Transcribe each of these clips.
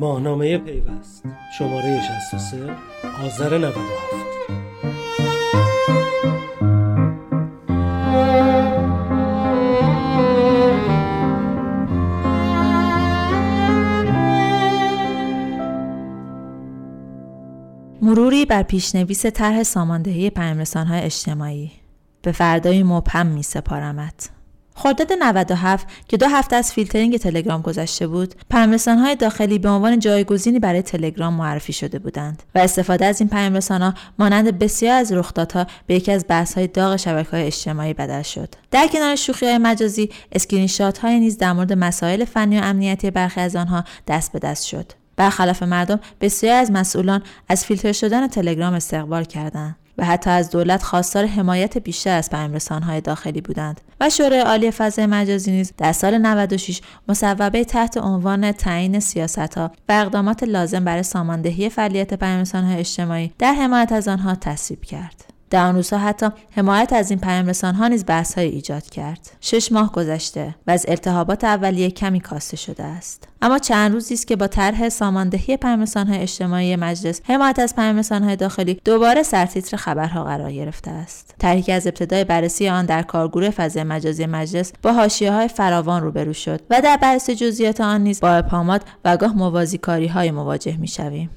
ماهنامه پیوست. شماره 63 آذر 97 مروری بر پیشنویس طرح ساماندهی پیامرسان‌های اجتماعی. به فردای مبهم می سپارمت. خرداد 97 که دو هفته از فیلترینگ تلگرام گذشته بود، پیامرسان‌های داخلی به عنوان جایگزینی برای تلگرام معرفی شده بودند و استفاده از این پیامرسان‌ها مانند بسیار از رخدادها به یکی از بحث‌های داغ شبکه‌های اجتماعی بدل شد. در کنار شوخی‌های مجازی، اسکرین شات‌های نیز در مورد مسائل فنی و امنیتی برخی از آنها دست به دست شد. برخلاف مردم بسیاری از مسئولان از فیلتر شدن تلگرام استقبال کردند و حتی از دولت خواستار حمایت بیشتر از پیامرسان‌های داخلی بودند و شورای عالی فضای مجازی نیز در سال 96 مصوبه‌ای تحت عنوان تعیین سیاست‌ها و اقدامات لازم برای ساماندهی فعالیت پیامرسان‌های اجتماعی در حمایت از آنها تصویب کرد. در آن روزها حتی حمایت از این پیامرسان ها نیز بحث ایجاد کرد. شش ماه گذشته و از التهابات اولیه کمی کاسته شده است. اما چند روزی است که با طرح ساماندهی پیامرسان های اجتماعی مجلس حمایت از پیامرسان های داخلی دوباره سرتیتر خبرها قرار گرفته است. طرحی که از ابتدای بررسی آن در کارگروه فضای مجازی مجلس با حاشیه های فراوان روبرو شد و در بررسی جزئیات آن نیز با اپامات و گاه موازی کاری های مواجه می‌شویم.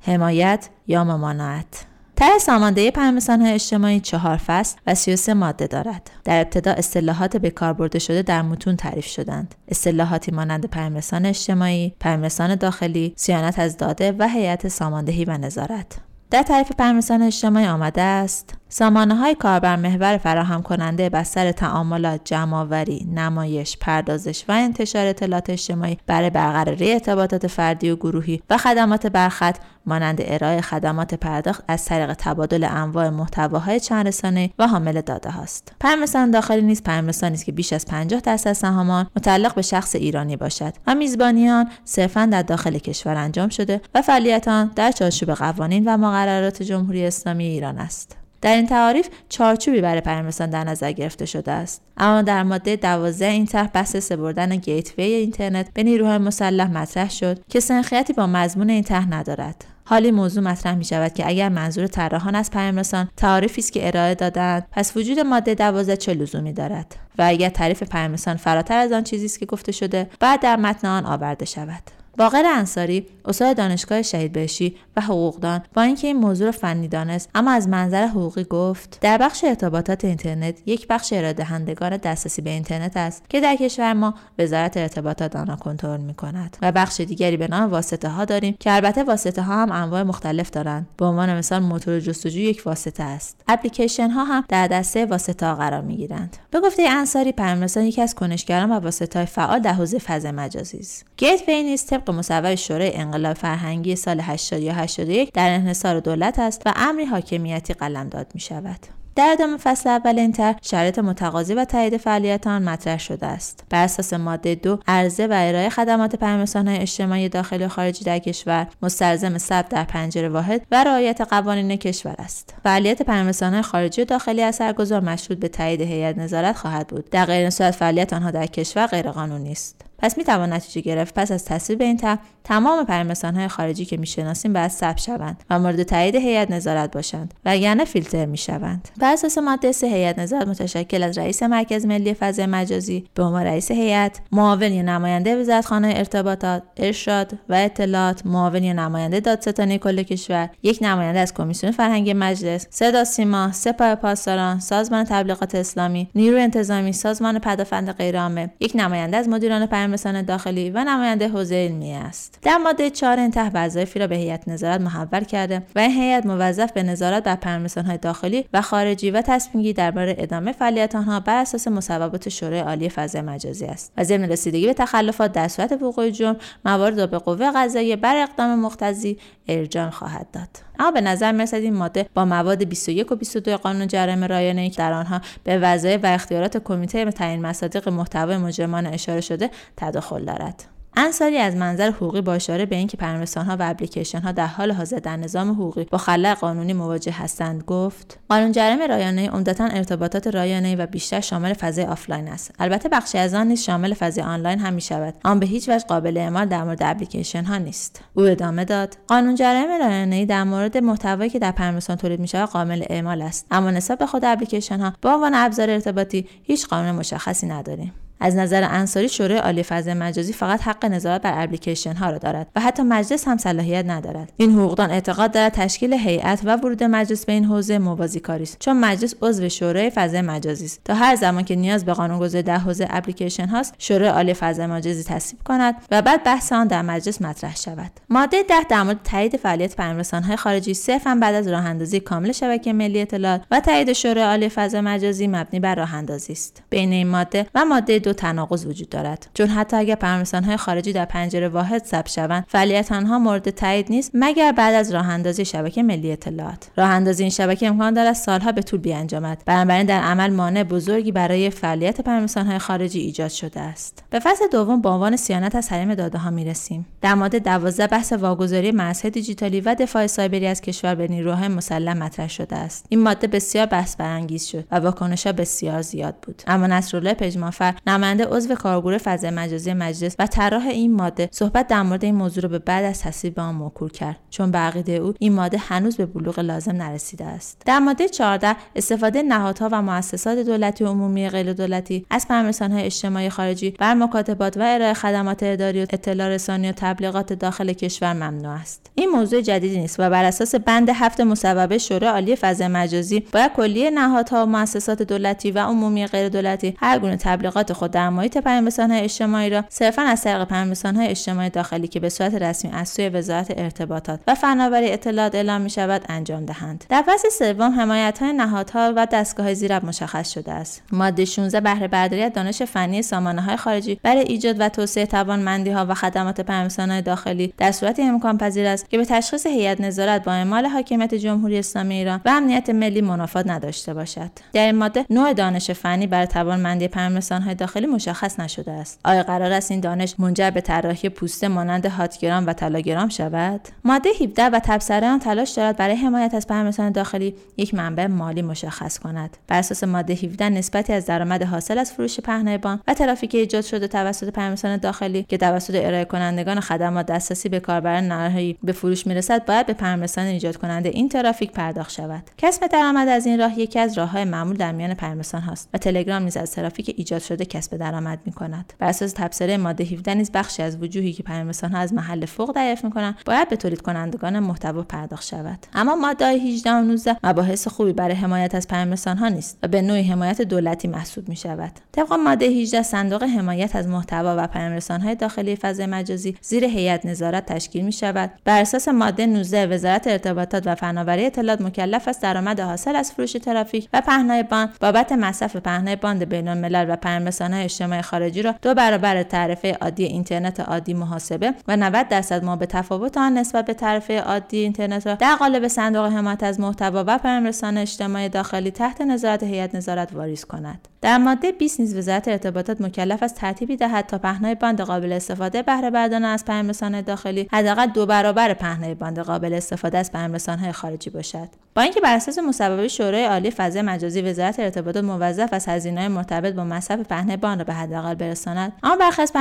حمایت یا ممانعت؟ طرح ساماندهی های اجتماعی چهار فصل و 33 ماده دارد. در ابتدا اصطلاحات به کار برده شده در متون تعریف شدند. اصطلاحاتی مانند پیامرسان اجتماعی، پیامرسان داخلی، سیانت از داده و هیئت ساماندهی و نظارت. در تعریف پیامرسان اجتماعی آمده است سامانه های کاربر محور فراهم کننده بستر تعاملات، جمعآوری، نمایش، پردازش و انتشار اطلاعات اجتماعی برای برقراری ارتباطات فردی و گروهی و خدمات برخط مانند ارائه خدمات پرداخت از طریق تبادل انواع محتواهای چند رسانه و حامل داده هاست. پیامرسان داخلی نیز پیامرسانی است که بیش از 50 درصد سهامان متعلق به شخص ایرانی باشد و میزبانی آن صرفا در داخل کشور انجام شده و فعالیت آن در چارچوب قوانین و مقررات جمهوری اسلامی ایران است. در این تعاریف چارچوبی برای پیامرسان در نظر گرفته شده است. اما در ماده 12 این طرح بحث سپردن گیتوی اینترنت به نیروهای مسلح مطرح شد که سنخیتی با مضمون این طرح ندارد. حالی موضوع مطرح می شود که اگر منظور طراحان از پیامرسان تعاریفی است که ارائه دادند پس وجود ماده 12 چه لزومی دارد؟ و اگر تعریف پیامرسان فراتر از آن چیزی است که گفته شده بعد در متن آن آورده شود. باقر انصاری استاد دانشگاه شهید بهشتی و حقوقدان با اینکه این موضوع فنی دانست اما از منظر حقوقی گفت در بخش ارتباطات اینترنت یک بخش ارائه دهندگان دسترسی به اینترنت است که در کشور ما وزارت ارتباطات آن را کنترل می کند و بخش دیگری به نام واسطه ها داریم که البته واسطه ها هم انواع مختلف دارند. به عنوان مثال موتور جستجو یک واسطه است. اپلیکیشن ها هم در دسته واسطه ها قرار می گیرند به گفته انصاری پیامرسان یکی از کنشگران و واسطه های فعال در حوزه فضای مجازی است. گیتوی نیز طبق مصوبه شورای انقلاب فرهنگی سال 80 یا 81 در انحصار دولت است و امری حاکمیتی قلمداد می شود. در ادامه فصل اول این طرح شرایط متقاضی و تایید فعالیت آن مطرح شده است. بر اساس ماده دو عرضه و ارائه خدمات پیامرسانهای اجتماعی داخلی و خارجی در کشور مستلزم ثبت در پنجره واحد و رعایت قوانین کشور است. فعالیت پیامرسانهای خارجی و داخلی اثرگذار مشروط به تایید هیئت نظارت خواهد بود. در غیر صورت فعالیت آنها در کشور غیرقانونی است. پس می توان نتیجه گرفت. پس از تصویب این طرح تمام های خارجی که می‌شناسیم باید ثبت شوند و مورد تایید هیئت نظارت باشند وگرنه فیلتر می‌شوند. بر اساس ماده سه هیئت نظارت متشکل از رئیس مرکز ملی فضای مجازی به عنوان رئیس هیئت معاون یا نماینده وزارتخانه ارتباطات ارشاد و اطلاعات معاون یا نماینده دادستانی کل کشور یک نماینده از کمیسیون فرهنگی مجلس صدا سیما سپاه پاسداران سازمان تبلیغات اسلامی نیروی انتظامی سازمان پدافند غیرعامه یک نماینده از مدیران پیامرسان داخلی و نماینده حوزه علمی است. در ماده 4 این ته وظایفی را به هیئت نظارت محول کرده و این هیئت موظف به نظارت بر های داخلی و خارجی و تصمیمگیری درباره ادامه فعالیت آنها بر اساس مصوبات شورای عالی فضای مجازی است. و ضمن رسیدگی به تخلفات در صورت وقوع جرم موارد را به قوه قضاییه برای اقدام مقتضی ارجاع خواهد داد. اما به نظر می‌رسد این ماده با مواد 21 و 22 قانون جرایم رایانه‌ای که در آنها به وظایف و اختیارات کمیته تعیین مصادیق محتوای مجرمانه اشاره شده تداخل دارد. انصاری از منظر حقوقی با اشاره به اینکه ها و اپلیکیشن ها در حال حاضر در نظام حقوقی با خلأ قانونی مواجه هستند گفت قانون جرایم رایانه‌ای عمدتا ارتباطات رایانه‌ای و بیشتر شامل فضای آفلاین است. البته بخشی از آن نیز شامل فضای آنلاین هم می شود آن به هیچ وجه قابل اعمال در مورد اپلیکیشن ها نیست. او ادامه داد قانون جرایم رایانه‌ای در مورد محتوایی که در پیامرسان تولید می شود قابل اعمال است. اما نسبت به خود اپلیکیشن ها به عنوان ابزار ارتباطی هیچ قانون مشخصی نداریم. از نظر انصاری شورای عالی فضای مجازی فقط حق نظارت بر اپلیکیشن ها را دارد و حتی مجلس هم صلاحیت ندارد. این حقوقدان اعتقاد دارد تشکیل هیئت و ورود مجلس به این حوزه موازی کاری است چون مجلس عضو شورای فضای مجازی است. تا هر زمان که نیاز به قانونگذاری در حوزه اپلیکیشن هاست شورای عالی فضای مجازی تصویب کند و بعد بحث آن در مجلس مطرح شود. ماده ده در مورد تایید فعالیت های خارجی صرفا بعد از راه اندازی کامل شبکه ملی اطلاعات و تایید شورای عالی فضای مجازی مبنی بر راه اندازی است. بین این ماده و ماده دو تناقض وجود دارد. چون حتی اگر های خارجی در پنجره واحد ثبت شوند فعالیت آنها مورد تایید نیست مگر بعد از راه اندازی شبکه ملی اطلاعات. راه اندازی این شبکه امکان دارد سالها به طول بیانجامد. بنابراین در عمل مانع بزرگی برای فعالیت های خارجی ایجاد شده است. به فصل دوم با عنوان سیانت از حریم داده ها می‌رسیم. در ماده دوازده بحث واگذاری مرزهای دیجیتالی و دفاع سایبری از کشور به نیروهای مسلح مطرح شده است. این ماده بسیار بحث برانگیز شد و واکنشها بسیار زیاد بود. اما نصرالله پژمانفر نماینده عضو کارگروه فضای مجازی مجلس و طراح این ماده صحبت در مورد این موضوع را به بعد از تصویب آن موکول کرد. چون به عقیده او این ماده هنوز به بلوغ لازم نرسیده است. در ماده 14 استفاده نهادها و مؤسسات دولتی و عمومی غیر دولتی از های اجتماعی خارجی بر مکاتبات و ارائه خدمات اداری و اطلاع رسانی و تبلیغات داخل کشور ممنوع است. این موضوع جدیدی نیست و بر اساس بند هفت مصوبه شورای عالی فضای مجازی باید کلیه نهادها و مؤسسات دولتی و عمومی غیر دولتی هر گونه تبلیغات خود در محیط های اجتماعی را صرفا از طریق های اجتماعی داخلی که به صورت رسمی از سوی وزارت ارتباطات و فناوری اطلاعات اعلام می شود انجام دهند. در فصل سوم حمایت های نهادها و دستگاه زیرب مشخص شده است. ماده 16 بهره برداری دانش فنی سامانه های خارجی برای ایجاد و توسعه توانمندی ها و خدمات های داخلی در صورت امکان پذیر است که به تشخیص هیئت نظارت با اعمال حاکمیت جمهوری اسلامی ایران و امنیت ملی منافات نداشته باشد. در این ماده نوع دانش فنی برای توانمندی های داخلی مشخص نشده است. آیا قرار است این دانش منجر به طراحی پوسته مانند هاتگرام و طلاگرام شود؟ ماده 17 و تبصره آن تلاش دارد برای حمایت از پرمسان داخلی یک منبع مالی مشخص کند. بر اساس ماده 17 نسبتی از درآمد حاصل از فروش پهنای بان و ترافیک ایجاد شده توسط پرمسان داخلی که توسط ارائه کنندگان خدمات دسترسی به کاربران نهایی به فروش می‌رسد باید به پرمسان ایجاد کننده این ترافیک پرداخت شود. کسب درآمد از این راه یکی از راههای معمول در میان پرمسان هاست و تلگرام نیز از ترافیک ایجاد شده کسب درآمد می کند بر اساس تبصره ماده 17 نیز بخشی از وجوهی که پیامرسان ها از محل فوق دریافت می‌کنند باید به تولید کنندگان محتوا پرداخت شود. اما ماده 18 و 19 مباحث خوبی برای حمایت از پیامرسان ها نیست و به نوعی حمایت دولتی محسوب می شود طبق ماده 18 صندوق حمایت از محتوا و پیامرسان های داخلی فضای مجازی زیر نظر هیئت نظارت تشکیل می شود بر اساس ماده 19 وزارت ارتباطات و فناوری اطلاعات مکلف است درآمد حاصل از فروش ترافیک و پهنای باند بابت مصرف پهنای باند بین الملل و پیامرسان های اجتماعی خارجی را دو برابر تعرفه عادی اینترنت عادی محاسبه و 90 درصد مابه‌التفاوت آن نسبت به تعرفه عادی اینترنت را در قالب صندوق حمایت از محتوا و پیامرسان اجتماعی داخلی تحت نظارت هیئت نظارت واریز کند. در ماده 20 نیز وزارت ارتباطات مکلف است ترتیبی دهد تا پهنای باند قابل استفاده بهره بردن از پیامرسان داخلی حداقل دو برابر پهنای باند قابل استفاده از پیامرسانهای خارجی باشد. با اینکه بر اساس مصوبه شورای عالی فضای مجازی وزارت ارتباطات موظف است هزینه‌های مرتبط با مصرف پهنای باند به حداقل برساند. اما برخی از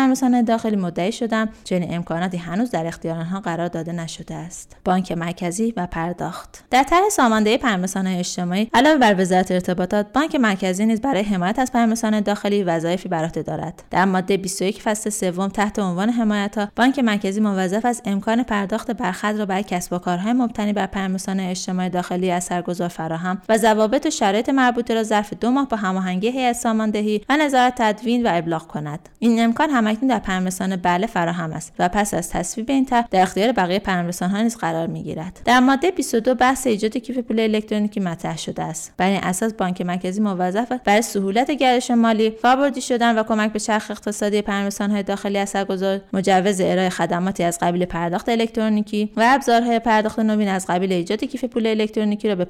داخلی مدعی شدند چنین امکاناتی هنوز در اختیار آنها قرار داده نشده است. بانک مرکزی و پرداخت. در طرح ساماندهی پیامرسانهای اجتماعی علاوه بر وزارت ارتباطات بانک مرکزی نیز برای حمایت از پیامرسان داخلی وظایفی بر عهده دارد. در ماده 21 فصل سوم تحت عنوان حمایت ها بانک مرکزی موظف است امکان پرداخت برخط را برای کسب و کارهای مبتنی بر پیامرسان اجتماعی داخلی اثرگذار فراهم و ضوابط و شرایط مربوطه را ظرف دو ماه با هماهنگی هیئت ساماندهی و نظارت تدوین و ابلاغ کند. این امکان همکنون در پیامرسان بله فراهم است و پس از تصویب این طرح در اختیار بقیه ها نیز قرار می‌گیرد. در ماده 22 بحث ایجاد کیف پول الکترونیکی مطرح شده است. بر این اساس بانک مرکزی موظف برای سهولت وضعیت گردش مالی وابردی شدن و کمک به چرخ اقتصادی های داخلی اثرگذار مجوز ارائه خدماتی از قبیل پرداخت الکترونیکی و ابزارهای پرداخت نوین از قبیل ایجاد کیف پول الکترونیکی را به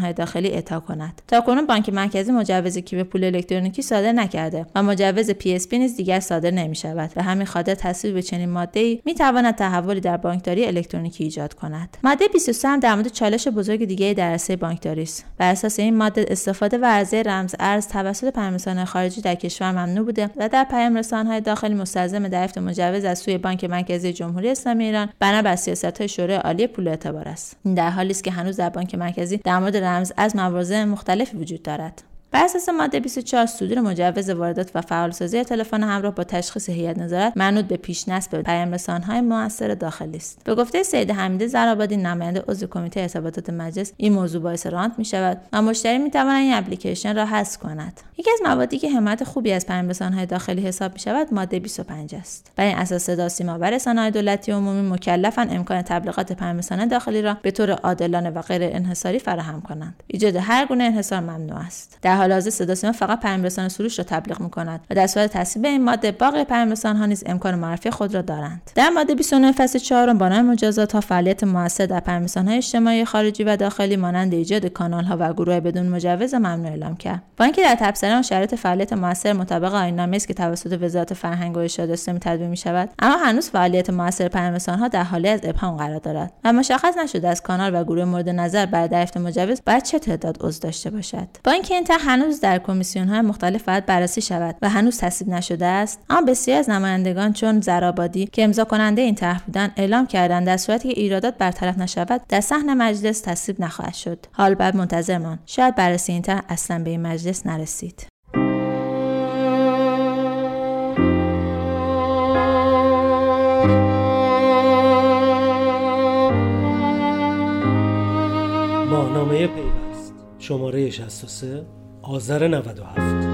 های داخلی اعطا کند. کنون بانک مرکزی مجوز کیف پول الکترونیکی صادر نکرده و مجوز PSP نیز دیگر صادر نمی شود و همین خاطر تصویب چنین ماده می تواند تحولی در بانکداری الکترونیکی ایجاد کند. ماده 23 هم در مورد چالش بزرگ دیگه در بانکداری است بر اساس این ماده استفاده و رمز ارز توسط پیام خارجی در کشور ممنوع بوده و در پیام های داخلی مستلزم دریافت مجوز از سوی بانک مرکزی جمهوری اسلامی ایران بنا بر های شورای عالی پول اعتبار است. این در حالی است که هنوز در بانک مرکزی در مورد رمز از مواضع مختلفی وجود دارد. بر اساس ماده 24 صدور مجوز واردات و فعالسازی تلفن همراه با تشخیص هیئت نظارت منوط به پیش نصب های موثر داخلی است. به گفته سید حمیده زرابادی نماینده عضو کمیته ارتباطات مجلس این موضوع باعث راند می شود و مشتری می تواند این اپلیکیشن را حذف کند. یکی از موادی که حمایت خوبی از های داخلی حساب می شود ماده 25 است. بر این اساس صدا سیما و رسانه‌های دولتی عمومی مکلفن امکان تبلیغات پیامرسان داخلی را به طور عادلانه و غیر انحصاری فراهم کنند. ایجاد هر گونه انحصار ممنوع است. حال حاضر صدا سیما فقط پیامرسان سروش را تبلیغ می کند و در صورت تصویب این ماده باقی پیامرسان ها نیز امکان معرفی خود را دارند. در ماده 29 فصل 4 بانای مجازات ها فعالیت موثر در پیامرسان های اجتماعی خارجی و داخلی مانند ایجاد کانال ها و گروه بدون مجوز ممنوع اعلام کرد. با اینکه در تبصره آن شرایط فعالیت موثر مطابق آیین‌نامه است که توسط وزارت فرهنگ و ارشاد اسلامی تدوین می شود اما هنوز فعالیت موثر پیامرسان ها در حالی از ابهام قرار دارد و مشخص نشده از کانال و گروه مورد نظر برای دریافت مجوز باید چه تعداد عضو داشته باشد. با اینکه این هنوز در کمیسیون های مختلف باید بررسی شود و هنوز تصویب نشده است. اما بسیاری از نمایندگان چون زرابادی که امضا کننده این طرح بودند اعلام کردند در صورتی که ایرادات برطرف نشود در صحن مجلس تصویب نخواهد شد. حال بعد منتظر مان شاید بررسی این طرح اصلا به این مجلس نرسید. ماهنامه پیوست. شماره 63 آذر 97